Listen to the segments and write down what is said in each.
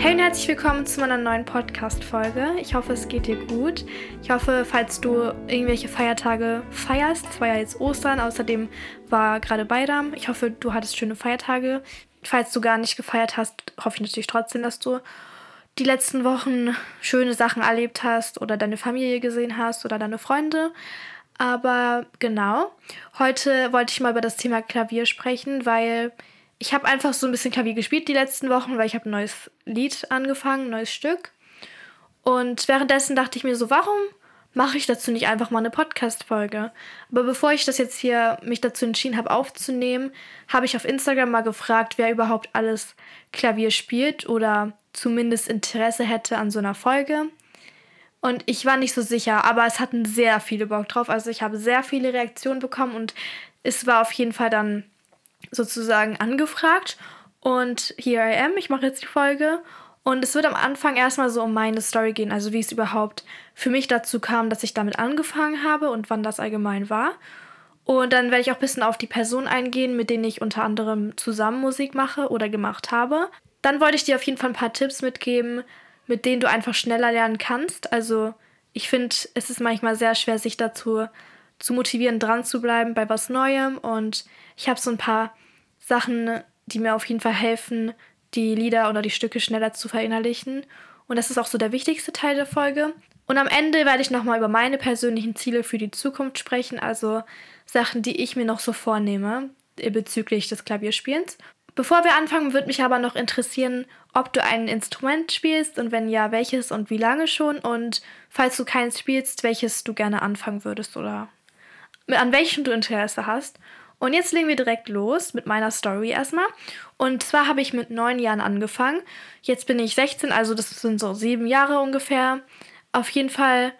Hey und herzlich willkommen zu meiner neuen Podcast-Folge. Ich hoffe, es geht dir gut. Ich hoffe, falls du irgendwelche Feiertage feierst, es war ja jetzt Ostern, außerdem war gerade Beidam. Ich hoffe, du hattest schöne Feiertage. Falls du gar nicht gefeiert hast, hoffe ich natürlich trotzdem, dass du die letzten Wochen schöne Sachen erlebt hast oder deine Familie gesehen hast oder deine Freunde. Aber genau, heute wollte ich mal über das Thema Klavier sprechen, weil ich habe einfach so ein bisschen Klavier gespielt die letzten Wochen, weil ich habe ein neues Lied angefangen, ein neues Stück. Und währenddessen dachte ich mir so, warum mache ich dazu nicht einfach mal eine Podcast-Folge? Aber bevor ich das jetzt hier mich dazu entschieden habe aufzunehmen, habe ich auf Instagram mal gefragt, wer überhaupt alles Klavier spielt oder zumindest Interesse hätte an so einer Folge. Und ich war nicht so sicher, aber es hatten sehr viele Bock drauf. Also ich habe sehr viele Reaktionen bekommen und es war auf jeden Fall dann sozusagen angefragt. Und here I am, ich mache jetzt die Folge. Und es wird am Anfang erstmal so um meine Story gehen, also wie es überhaupt für mich dazu kam, dass ich damit angefangen habe und wann das allgemein war. Und dann werde ich auch ein bisschen auf die Person eingehen, mit denen ich unter anderem zusammen Musik mache oder gemacht habe. Dann wollte ich dir auf jeden Fall ein paar Tipps mitgeben, mit denen du einfach schneller lernen kannst. Also ich finde, es ist manchmal sehr schwer, sich dazu zu motivieren, dran zu bleiben bei was Neuem. Und ich habe so ein paar Sachen, die mir auf jeden Fall helfen, die Lieder oder die Stücke schneller zu verinnerlichen. Und das ist auch so der wichtigste Teil der Folge. Und am Ende werde ich nochmal über meine persönlichen Ziele für die Zukunft sprechen, also Sachen, die ich mir noch so vornehme bezüglich des Klavierspielens. Bevor wir anfangen, würde mich aber noch interessieren, ob du ein Instrument spielst und wenn ja, welches und wie lange schon und falls du keins spielst, welches du gerne anfangen würdest oder an welchem du Interesse hast. Und jetzt legen wir direkt los mit meiner Story erstmal. Und zwar habe ich mit neun Jahren angefangen. Jetzt bin ich 16, also das sind so sieben Jahre ungefähr. Auf jeden Fall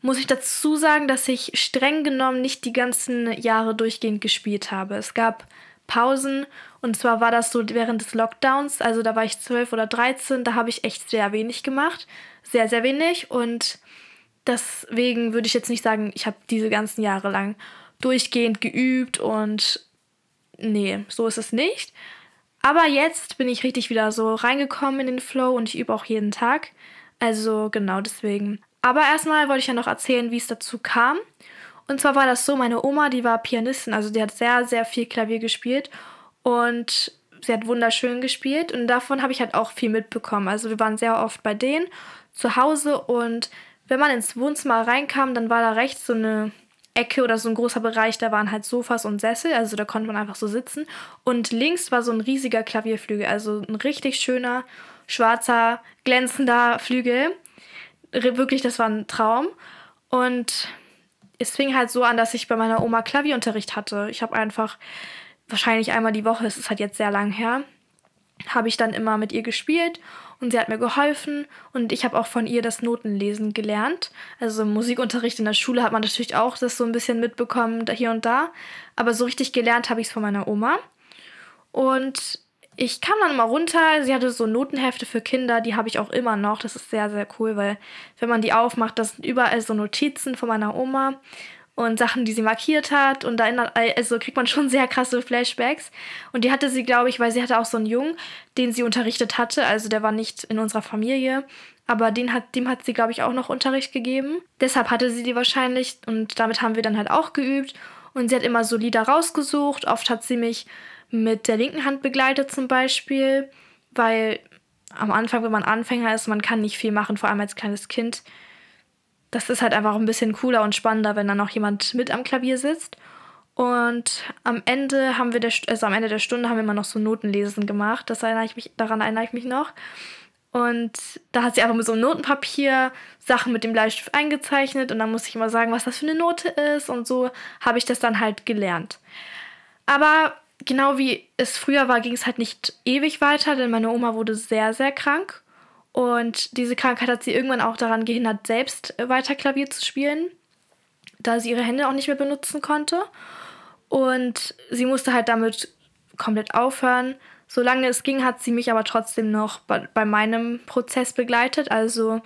muss ich dazu sagen, dass ich streng genommen nicht die ganzen Jahre durchgehend gespielt habe. Es gab Pausen und zwar war das so während des Lockdowns, also da war ich zwölf oder dreizehn, da habe ich echt sehr wenig gemacht. Sehr, sehr wenig und deswegen würde ich jetzt nicht sagen, ich habe diese ganzen Jahre lang durchgehend geübt und nee, so ist es nicht. Aber jetzt bin ich richtig wieder so reingekommen in den Flow und ich übe auch jeden Tag. Also genau deswegen. Aber erstmal wollte ich ja noch erzählen, wie es dazu kam. Und zwar war das so, meine Oma, die war Pianistin, also die hat sehr, sehr viel Klavier gespielt und sie hat wunderschön gespielt und davon habe ich halt auch viel mitbekommen. Also wir waren sehr oft bei denen zu Hause und wenn man ins Wohnzimmer reinkam, dann war da rechts so eine Ecke oder so ein großer Bereich, da waren halt Sofas und Sessel, also da konnte man einfach so sitzen. Und links war so ein riesiger Klavierflügel, also ein richtig schöner, schwarzer, glänzender Flügel. Wirklich, das war ein Traum. Und es fing halt so an, dass ich bei meiner Oma Klavierunterricht hatte. Ich habe einfach wahrscheinlich einmal die Woche, es ist halt jetzt sehr lang her, habe ich dann immer mit ihr gespielt und sie hat mir geholfen und ich habe auch von ihr das Notenlesen gelernt. Also im Musikunterricht in der Schule hat man natürlich auch das so ein bisschen mitbekommen, hier und da. Aber so richtig gelernt habe ich es von meiner Oma. Und ich kam dann immer runter. Sie hatte so Notenhefte für Kinder, die habe ich auch immer noch. Das ist sehr, sehr cool, weil wenn man die aufmacht, das sind überall so Notizen von meiner Oma und Sachen, die sie markiert hat. Und da also kriegt man schon sehr krasse Flashbacks. Und die hatte sie, glaube ich, weil sie hatte auch so einen Jungen, den sie unterrichtet hatte. Also der war nicht in unserer Familie. Aber den hat, dem hat sie, glaube ich, auch noch Unterricht gegeben. Deshalb hatte sie die wahrscheinlich. Und damit haben wir dann halt auch geübt. Und sie hat immer so Lieder rausgesucht. Oft hat sie mich mit der linken Hand begleitet zum Beispiel. Weil am Anfang, wenn man Anfänger ist, man kann nicht viel machen, vor allem als kleines Kind das ist halt einfach ein bisschen cooler und spannender, wenn dann noch jemand mit am Klavier sitzt. Und am Ende haben wir der, also am Ende der Stunde haben wir immer noch so Notenlesen gemacht. Das erinnere ich mich, daran erinnere ich mich noch. Und da hat sie einfach mit so einem Notenpapier Sachen mit dem Bleistift eingezeichnet und dann musste ich immer sagen, was das für eine Note ist. Und so habe ich das dann halt gelernt. Aber genau wie es früher war, ging es halt nicht ewig weiter, denn meine Oma wurde sehr, sehr krank. Und diese Krankheit hat sie irgendwann auch daran gehindert, selbst weiter Klavier zu spielen, da sie ihre Hände auch nicht mehr benutzen konnte. Und sie musste halt damit komplett aufhören. Solange es ging, hat sie mich aber trotzdem noch bei, bei meinem Prozess begleitet. Also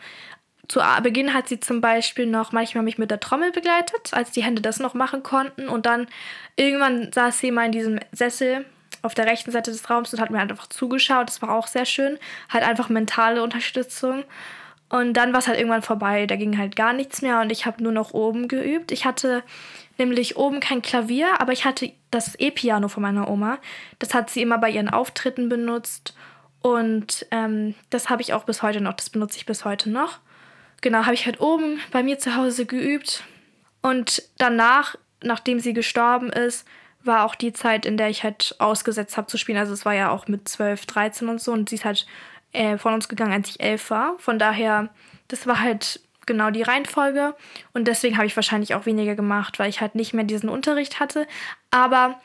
zu Beginn hat sie zum Beispiel noch manchmal mich mit der Trommel begleitet, als die Hände das noch machen konnten. Und dann irgendwann saß sie mal in diesem Sessel auf der rechten Seite des Raums und hat mir einfach zugeschaut. Das war auch sehr schön. Halt einfach mentale Unterstützung. Und dann war es halt irgendwann vorbei. Da ging halt gar nichts mehr und ich habe nur noch oben geübt. Ich hatte nämlich oben kein Klavier, aber ich hatte das E-Piano von meiner Oma. Das hat sie immer bei ihren Auftritten benutzt. Und ähm, das habe ich auch bis heute noch. Das benutze ich bis heute noch. Genau, habe ich halt oben bei mir zu Hause geübt. Und danach, nachdem sie gestorben ist, war auch die Zeit, in der ich halt ausgesetzt habe zu spielen. Also es war ja auch mit 12, 13 und so. Und sie ist halt äh, von uns gegangen, als ich elf war. Von daher, das war halt genau die Reihenfolge. Und deswegen habe ich wahrscheinlich auch weniger gemacht, weil ich halt nicht mehr diesen Unterricht hatte. Aber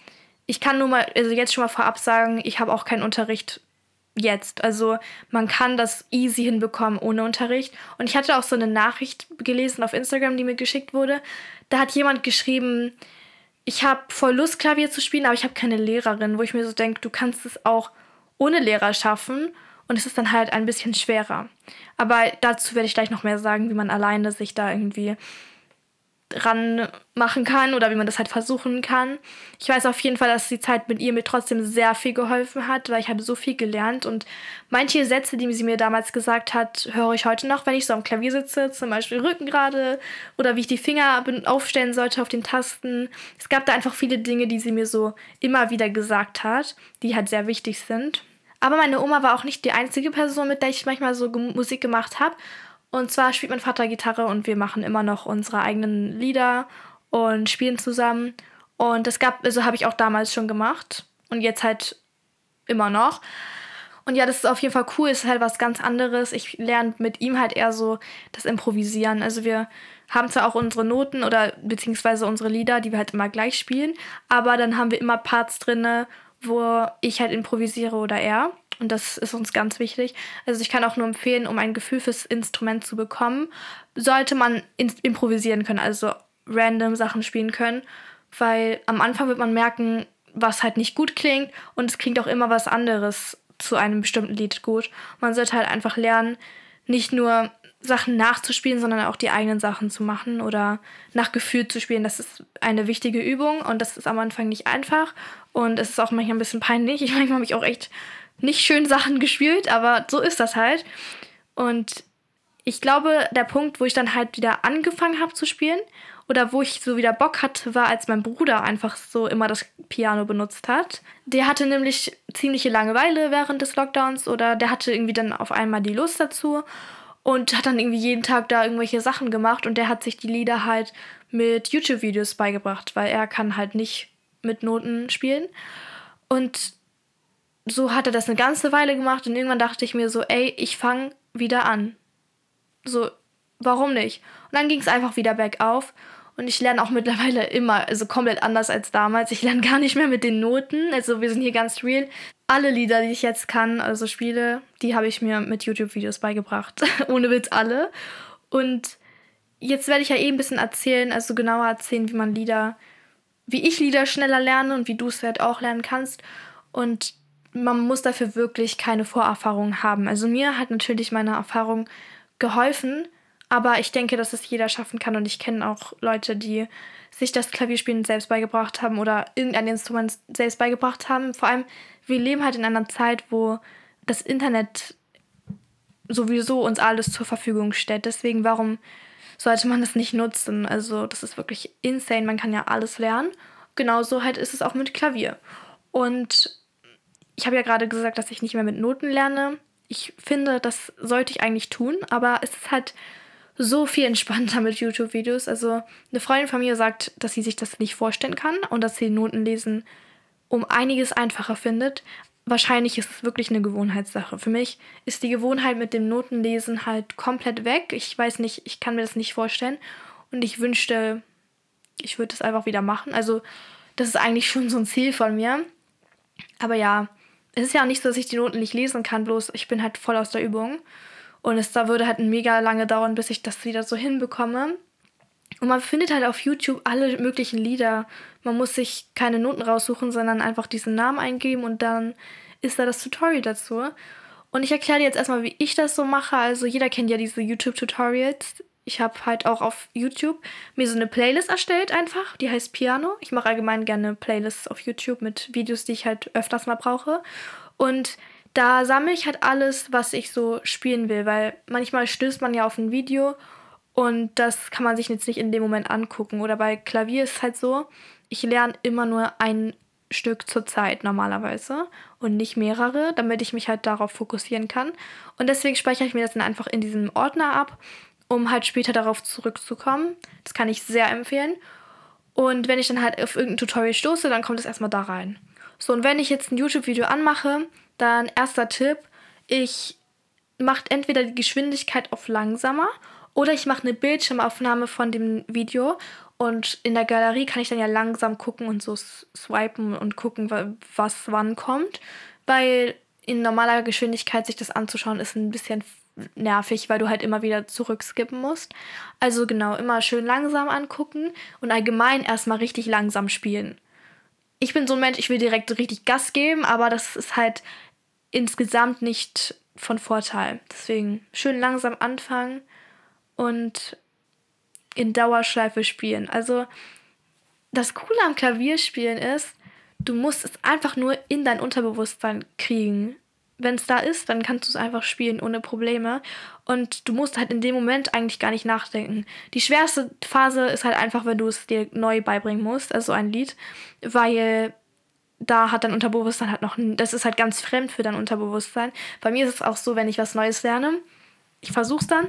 ich kann nur mal, also jetzt schon mal vorab sagen, ich habe auch keinen Unterricht jetzt. Also man kann das easy hinbekommen ohne Unterricht. Und ich hatte auch so eine Nachricht gelesen auf Instagram, die mir geschickt wurde. Da hat jemand geschrieben, ich habe voll Lust, Klavier zu spielen, aber ich habe keine Lehrerin, wo ich mir so denke, du kannst es auch ohne Lehrer schaffen. Und es ist dann halt ein bisschen schwerer. Aber dazu werde ich gleich noch mehr sagen, wie man alleine sich da irgendwie ran machen kann oder wie man das halt versuchen kann. Ich weiß auf jeden Fall, dass die Zeit mit ihr mir trotzdem sehr viel geholfen hat, weil ich habe so viel gelernt und manche Sätze, die sie mir damals gesagt hat, höre ich heute noch, wenn ich so am Klavier sitze, zum Beispiel Rücken gerade oder wie ich die Finger aufstellen sollte auf den Tasten. Es gab da einfach viele Dinge, die sie mir so immer wieder gesagt hat, die halt sehr wichtig sind. Aber meine Oma war auch nicht die einzige Person, mit der ich manchmal so Musik gemacht habe. Und zwar spielt mein Vater Gitarre und wir machen immer noch unsere eigenen Lieder und spielen zusammen. Und das gab, also habe ich auch damals schon gemacht und jetzt halt immer noch. Und ja, das ist auf jeden Fall cool, ist halt was ganz anderes. Ich lerne mit ihm halt eher so das Improvisieren. Also wir haben zwar auch unsere Noten oder beziehungsweise unsere Lieder, die wir halt immer gleich spielen, aber dann haben wir immer Parts drinne, wo ich halt improvisiere oder er. Und das ist uns ganz wichtig. Also ich kann auch nur empfehlen, um ein Gefühl fürs Instrument zu bekommen, sollte man improvisieren können, also random Sachen spielen können. Weil am Anfang wird man merken, was halt nicht gut klingt und es klingt auch immer was anderes zu einem bestimmten Lied gut. Man sollte halt einfach lernen, nicht nur Sachen nachzuspielen, sondern auch die eigenen Sachen zu machen oder nach Gefühl zu spielen. Das ist eine wichtige Übung und das ist am Anfang nicht einfach und es ist auch manchmal ein bisschen peinlich. Ich manchmal habe ich auch echt nicht schön Sachen gespielt, aber so ist das halt. Und ich glaube, der Punkt, wo ich dann halt wieder angefangen habe zu spielen oder wo ich so wieder Bock hatte, war, als mein Bruder einfach so immer das Piano benutzt hat. Der hatte nämlich ziemliche Langeweile während des Lockdowns oder der hatte irgendwie dann auf einmal die Lust dazu und hat dann irgendwie jeden Tag da irgendwelche Sachen gemacht und der hat sich die Lieder halt mit YouTube-Videos beigebracht, weil er kann halt nicht mit Noten spielen. Und so hat er das eine ganze Weile gemacht und irgendwann dachte ich mir so, ey, ich fange wieder an. So, warum nicht? Und dann ging es einfach wieder bergauf und ich lerne auch mittlerweile immer, also komplett anders als damals. Ich lerne gar nicht mehr mit den Noten. Also wir sind hier ganz real. Alle Lieder, die ich jetzt kann, also spiele, die habe ich mir mit YouTube-Videos beigebracht. Ohne Witz alle. Und jetzt werde ich ja eh ein bisschen erzählen, also genauer erzählen, wie man Lieder, wie ich Lieder schneller lerne und wie du es halt auch lernen kannst. Und man muss dafür wirklich keine Vorerfahrung haben. Also mir hat natürlich meine Erfahrung geholfen, aber ich denke, dass es jeder schaffen kann und ich kenne auch Leute, die sich das Klavierspielen selbst beigebracht haben oder irgendein Instrument selbst beigebracht haben. Vor allem, wir leben halt in einer Zeit, wo das Internet sowieso uns alles zur Verfügung stellt. Deswegen, warum sollte man das nicht nutzen? Also, das ist wirklich insane. Man kann ja alles lernen. Genauso halt ist es auch mit Klavier. Und ich habe ja gerade gesagt, dass ich nicht mehr mit Noten lerne. Ich finde, das sollte ich eigentlich tun, aber es ist halt so viel entspannter mit YouTube-Videos. Also eine Freundin von mir sagt, dass sie sich das nicht vorstellen kann und dass sie Notenlesen um einiges einfacher findet. Wahrscheinlich ist es wirklich eine Gewohnheitssache. Für mich ist die Gewohnheit mit dem Notenlesen halt komplett weg. Ich weiß nicht, ich kann mir das nicht vorstellen. Und ich wünschte, ich würde es einfach wieder machen. Also, das ist eigentlich schon so ein Ziel von mir. Aber ja, es ist ja auch nicht so, dass ich die Noten nicht lesen kann, bloß ich bin halt voll aus der Übung. Und es da würde halt mega lange dauern, bis ich das wieder so hinbekomme. Und man findet halt auf YouTube alle möglichen Lieder. Man muss sich keine Noten raussuchen, sondern einfach diesen Namen eingeben und dann ist da das Tutorial dazu. Und ich erkläre dir jetzt erstmal, wie ich das so mache. Also jeder kennt ja diese YouTube-Tutorials. Ich habe halt auch auf YouTube mir so eine Playlist erstellt einfach, die heißt Piano. Ich mache allgemein gerne Playlists auf YouTube mit Videos, die ich halt öfters mal brauche. Und da sammle ich halt alles, was ich so spielen will, weil manchmal stößt man ja auf ein Video und das kann man sich jetzt nicht in dem Moment angucken. Oder bei Klavier ist es halt so, ich lerne immer nur ein Stück zur Zeit normalerweise und nicht mehrere, damit ich mich halt darauf fokussieren kann. Und deswegen speichere ich mir das dann einfach in diesem Ordner ab, um halt später darauf zurückzukommen. Das kann ich sehr empfehlen. Und wenn ich dann halt auf irgendein Tutorial stoße, dann kommt es erstmal da rein. So, und wenn ich jetzt ein YouTube-Video anmache, dann erster Tipp, ich mache entweder die Geschwindigkeit auf langsamer oder ich mache eine Bildschirmaufnahme von dem Video und in der Galerie kann ich dann ja langsam gucken und so swipen und gucken, was wann kommt. Weil in normaler Geschwindigkeit sich das anzuschauen ist ein bisschen nervig, weil du halt immer wieder zurückskippen musst. Also genau, immer schön langsam angucken und allgemein erstmal richtig langsam spielen. Ich bin so ein Mensch, ich will direkt richtig Gas geben, aber das ist halt insgesamt nicht von Vorteil. Deswegen schön langsam anfangen und in Dauerschleife spielen. Also das Coole am Klavierspielen ist, du musst es einfach nur in dein Unterbewusstsein kriegen. Wenn es da ist, dann kannst du es einfach spielen ohne Probleme. Und du musst halt in dem Moment eigentlich gar nicht nachdenken. Die schwerste Phase ist halt einfach, wenn du es dir neu beibringen musst, also ein Lied, weil da hat dein Unterbewusstsein halt noch, das ist halt ganz fremd für dein Unterbewusstsein. Bei mir ist es auch so, wenn ich was Neues lerne, ich versuche es dann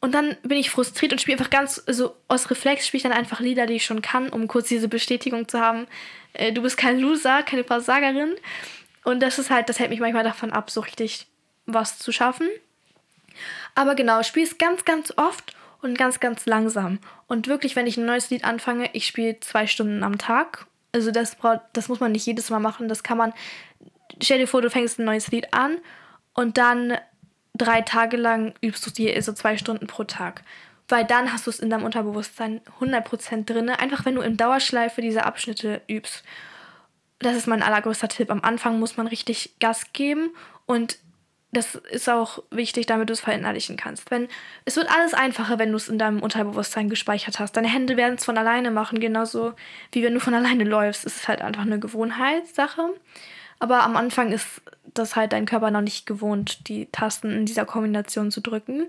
und dann bin ich frustriert und spiele einfach ganz, so also aus Reflex spiele ich dann einfach Lieder, die ich schon kann, um kurz diese Bestätigung zu haben, äh, du bist kein Loser, keine Versagerin. Und das ist halt, das hält mich manchmal davon ab, so richtig was zu schaffen. Aber genau, spiele es ganz, ganz oft und ganz, ganz langsam. Und wirklich, wenn ich ein neues Lied anfange, ich spiele zwei Stunden am Tag. Also das, das muss man nicht jedes Mal machen. Das kann man. Stell dir vor, du fängst ein neues Lied an und dann drei Tage lang übst du es dir, also zwei Stunden pro Tag. Weil dann hast du es in deinem Unterbewusstsein 100% drin. Einfach wenn du in Dauerschleife diese Abschnitte übst. Das ist mein allergrößter Tipp. Am Anfang muss man richtig Gas geben und das ist auch wichtig, damit du es verinnerlichen kannst. Wenn, es wird alles einfacher, wenn du es in deinem Unterbewusstsein gespeichert hast. Deine Hände werden es von alleine machen, genauso wie wenn du von alleine läufst. Es ist halt einfach eine Gewohnheitssache. Aber am Anfang ist das halt dein Körper noch nicht gewohnt, die Tasten in dieser Kombination zu drücken.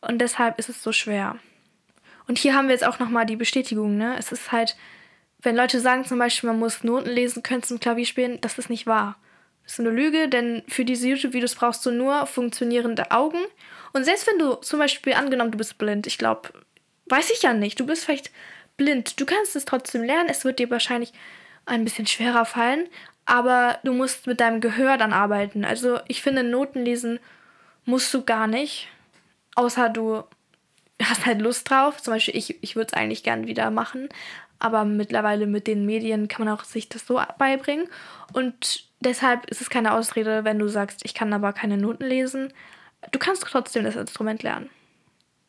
Und deshalb ist es so schwer. Und hier haben wir jetzt auch nochmal die Bestätigung, ne? Es ist halt, wenn Leute sagen zum Beispiel, man muss Noten lesen können zum Klavier spielen, das ist nicht wahr. Das ist eine Lüge, denn für diese YouTube-Videos brauchst du nur funktionierende Augen. Und selbst wenn du zum Beispiel angenommen, du bist blind, ich glaube, weiß ich ja nicht, du bist vielleicht blind, du kannst es trotzdem lernen, es wird dir wahrscheinlich ein bisschen schwerer fallen, aber du musst mit deinem Gehör dann arbeiten. Also ich finde, Noten lesen musst du gar nicht, außer du hast halt Lust drauf. Zum Beispiel, ich, ich würde es eigentlich gern wieder machen, aber mittlerweile mit den Medien kann man auch sich das so beibringen. Und deshalb ist es keine Ausrede, wenn du sagst, ich kann aber keine Noten lesen. Du kannst trotzdem das Instrument lernen.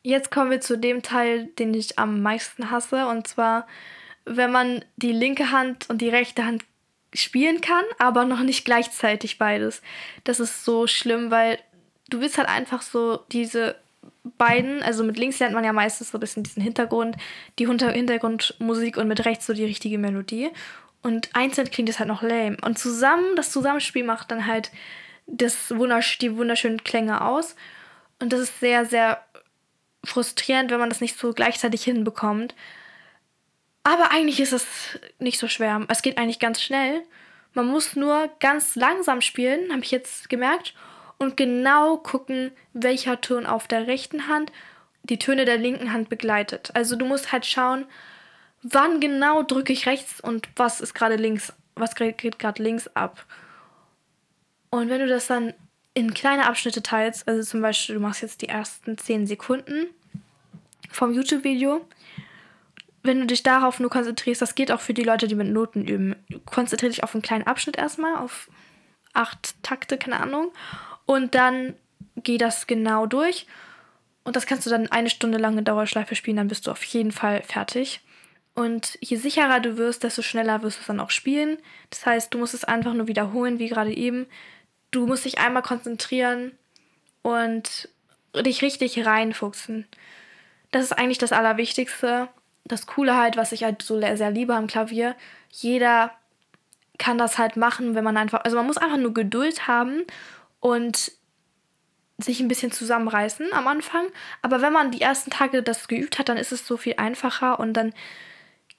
Jetzt kommen wir zu dem Teil, den ich am meisten hasse, und zwar, wenn man die linke Hand und die rechte Hand spielen kann, aber noch nicht gleichzeitig beides. Das ist so schlimm, weil du willst halt einfach so diese beiden, also mit links lernt man ja meistens so ein bisschen diesen Hintergrund, die Hintergrundmusik und mit rechts so die richtige Melodie. Und einzeln klingt es halt noch lame. Und zusammen, das Zusammenspiel macht dann halt das wundersch die wunderschönen Klänge aus. Und das ist sehr, sehr frustrierend, wenn man das nicht so gleichzeitig hinbekommt. Aber eigentlich ist es nicht so schwer. Es geht eigentlich ganz schnell. Man muss nur ganz langsam spielen, habe ich jetzt gemerkt, und genau gucken, welcher Ton auf der rechten Hand die Töne der linken Hand begleitet. Also du musst halt schauen, wann genau drücke ich rechts und was ist gerade links, was geht gerade links ab. Und wenn du das dann in kleine Abschnitte teilst, also zum Beispiel du machst jetzt die ersten 10 Sekunden vom YouTube-Video, wenn du dich darauf nur konzentrierst, das geht auch für die Leute, die mit Noten üben. Konzentriere dich auf einen kleinen Abschnitt erstmal, auf acht Takte, keine Ahnung. Und dann geh das genau durch. Und das kannst du dann eine Stunde lang in Dauerschleife spielen, dann bist du auf jeden Fall fertig. Und je sicherer du wirst, desto schneller wirst du es dann auch spielen. Das heißt, du musst es einfach nur wiederholen, wie gerade eben. Du musst dich einmal konzentrieren und dich richtig reinfuchsen. das ist eigentlich das Allerwichtigste. Das Coole halt, was ich halt so sehr liebe am Klavier. Jeder kann das halt machen, wenn man einfach, also man muss einfach nur Geduld haben und sich ein bisschen zusammenreißen am Anfang. Aber wenn man die ersten Tage das geübt hat, dann ist es so viel einfacher und dann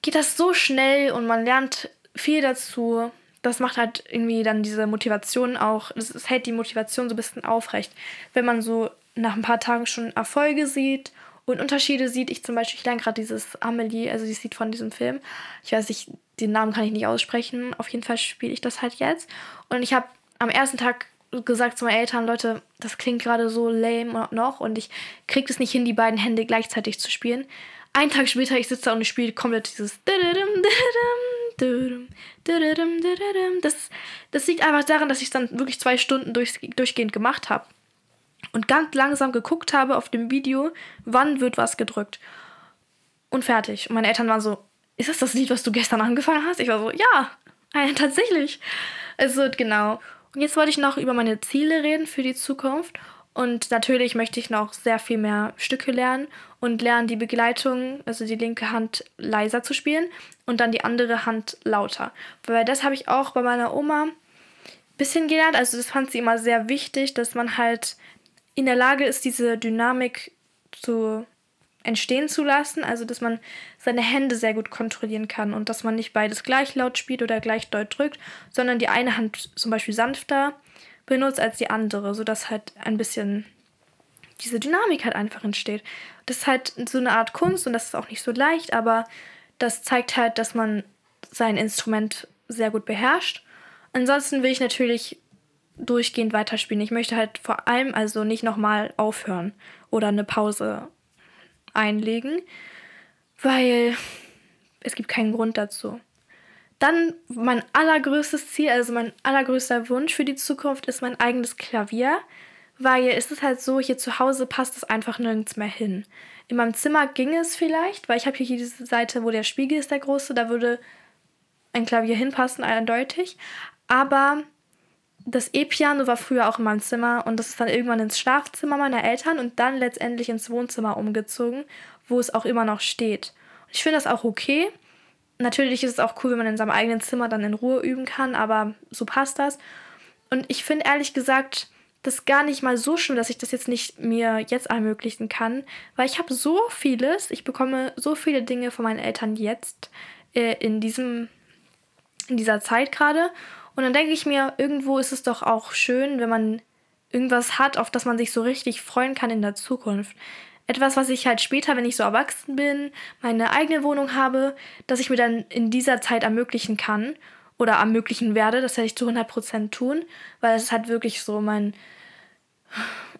geht das so schnell und man lernt viel dazu. Das macht halt irgendwie dann diese Motivation auch, es hält die Motivation so ein bisschen aufrecht. Wenn man so nach ein paar Tagen schon Erfolge sieht und Unterschiede sieht. Ich zum Beispiel, ich lerne gerade dieses Amelie, also dieses Lied von diesem Film. Ich weiß nicht, den Namen kann ich nicht aussprechen. Auf jeden Fall spiele ich das halt jetzt. Und ich habe am ersten Tag gesagt zu meinen Eltern, Leute, das klingt gerade so lame noch und ich kriege es nicht hin, die beiden Hände gleichzeitig zu spielen. Einen Tag später, ich sitze da und ich spiele komplett dieses das, das liegt einfach daran, dass ich es dann wirklich zwei Stunden durch, durchgehend gemacht habe. Und ganz langsam geguckt habe auf dem Video, wann wird was gedrückt. Und fertig. Und meine Eltern waren so, ist das das Lied, was du gestern angefangen hast? Ich war so, ja, tatsächlich. Also genau. Jetzt wollte ich noch über meine Ziele reden für die Zukunft. Und natürlich möchte ich noch sehr viel mehr Stücke lernen und lernen, die Begleitung, also die linke Hand leiser zu spielen und dann die andere Hand lauter. Weil das habe ich auch bei meiner Oma ein bisschen gelernt. Also das fand sie immer sehr wichtig, dass man halt in der Lage ist, diese Dynamik zu entstehen zu lassen, also dass man seine Hände sehr gut kontrollieren kann und dass man nicht beides gleich laut spielt oder gleich doll drückt, sondern die eine Hand zum Beispiel sanfter benutzt als die andere, sodass halt ein bisschen diese Dynamik halt einfach entsteht. Das ist halt so eine Art Kunst und das ist auch nicht so leicht, aber das zeigt halt, dass man sein Instrument sehr gut beherrscht. Ansonsten will ich natürlich durchgehend weiterspielen. Ich möchte halt vor allem also nicht nochmal aufhören oder eine Pause einlegen, weil es gibt keinen Grund dazu. Dann mein allergrößtes Ziel, also mein allergrößter Wunsch für die Zukunft ist mein eigenes Klavier, weil es ist halt so, hier zu Hause passt es einfach nirgends mehr hin. In meinem Zimmer ging es vielleicht, weil ich habe hier diese Seite, wo der Spiegel ist, der große, da würde ein Klavier hinpassen, eindeutig. Aber das E-Piano war früher auch in meinem Zimmer und das ist dann irgendwann ins Schlafzimmer meiner Eltern und dann letztendlich ins Wohnzimmer umgezogen, wo es auch immer noch steht. ich finde das auch okay natürlich ist es auch cool, wenn man in seinem eigenen Zimmer dann in Ruhe üben kann, aber so passt das. Und ich finde ehrlich gesagt, das gar nicht mal so schlimm, dass ich das jetzt nicht mir jetzt ermöglichen kann, weil ich habe so vieles, ich bekomme so viele Dinge von meinen Eltern jetzt äh, in diesem in dieser Zeit gerade und dann denke ich mir, irgendwo ist es doch auch schön, wenn man irgendwas hat, auf das man sich so richtig freuen kann in der Zukunft etwas, was ich halt später, wenn ich so erwachsen bin, meine eigene Wohnung habe, dass ich mir dann in dieser Zeit ermöglichen kann oder ermöglichen werde. Das werde ich zu 100% tun, weil es ist halt wirklich so mein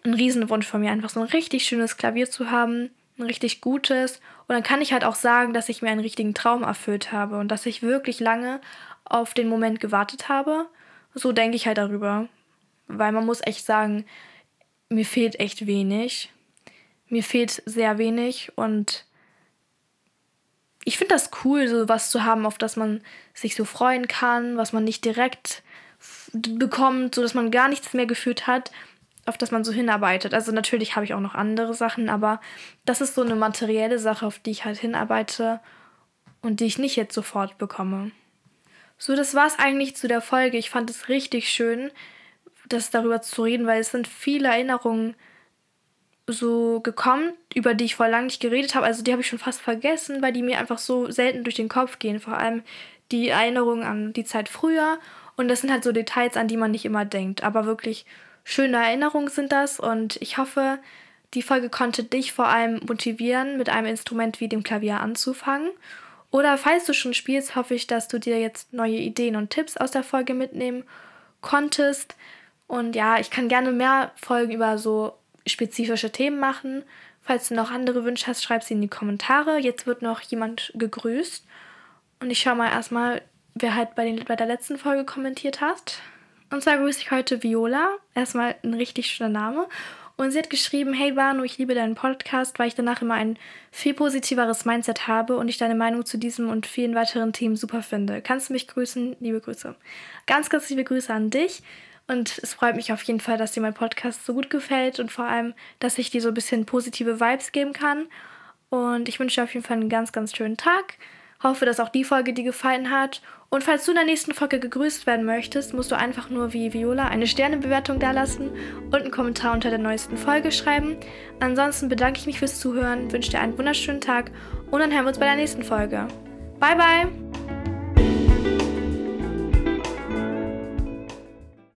ein Riesenwunsch von mir, einfach so ein richtig schönes Klavier zu haben, ein richtig gutes. Und dann kann ich halt auch sagen, dass ich mir einen richtigen Traum erfüllt habe und dass ich wirklich lange auf den Moment gewartet habe. So denke ich halt darüber. Weil man muss echt sagen, mir fehlt echt wenig mir fehlt sehr wenig und ich finde das cool, so was zu haben, auf das man sich so freuen kann, was man nicht direkt bekommt, so dass man gar nichts mehr gefühlt hat, auf das man so hinarbeitet. Also natürlich habe ich auch noch andere Sachen, aber das ist so eine materielle Sache, auf die ich halt hinarbeite und die ich nicht jetzt sofort bekomme. So, das war es eigentlich zu der Folge. Ich fand es richtig schön, das darüber zu reden, weil es sind viele Erinnerungen so gekommen, über die ich vor lang nicht geredet habe. Also die habe ich schon fast vergessen, weil die mir einfach so selten durch den Kopf gehen. Vor allem die Erinnerungen an die Zeit früher. Und das sind halt so Details, an die man nicht immer denkt. Aber wirklich schöne Erinnerungen sind das. Und ich hoffe, die Folge konnte dich vor allem motivieren, mit einem Instrument wie dem Klavier anzufangen. Oder falls du schon spielst, hoffe ich, dass du dir jetzt neue Ideen und Tipps aus der Folge mitnehmen konntest. Und ja, ich kann gerne mehr Folgen über so spezifische Themen machen. Falls du noch andere Wünsche hast, schreib sie in die Kommentare. Jetzt wird noch jemand gegrüßt. Und ich schaue mal erstmal, wer halt bei, den, bei der letzten Folge kommentiert hat. Und zwar grüße ich heute Viola. Erstmal ein richtig schöner Name. Und sie hat geschrieben, hey Banu, ich liebe deinen Podcast, weil ich danach immer ein viel positiveres Mindset habe und ich deine Meinung zu diesem und vielen weiteren Themen super finde. Kannst du mich grüßen? Liebe Grüße. Ganz, ganz liebe Grüße an dich. Und es freut mich auf jeden Fall, dass dir mein Podcast so gut gefällt und vor allem, dass ich dir so ein bisschen positive Vibes geben kann. Und ich wünsche dir auf jeden Fall einen ganz, ganz schönen Tag. Hoffe, dass auch die Folge dir gefallen hat. Und falls du in der nächsten Folge gegrüßt werden möchtest, musst du einfach nur wie Viola eine Sternebewertung dalassen und einen Kommentar unter der neuesten Folge schreiben. Ansonsten bedanke ich mich fürs Zuhören, wünsche dir einen wunderschönen Tag und dann hören wir uns bei der nächsten Folge. Bye, bye!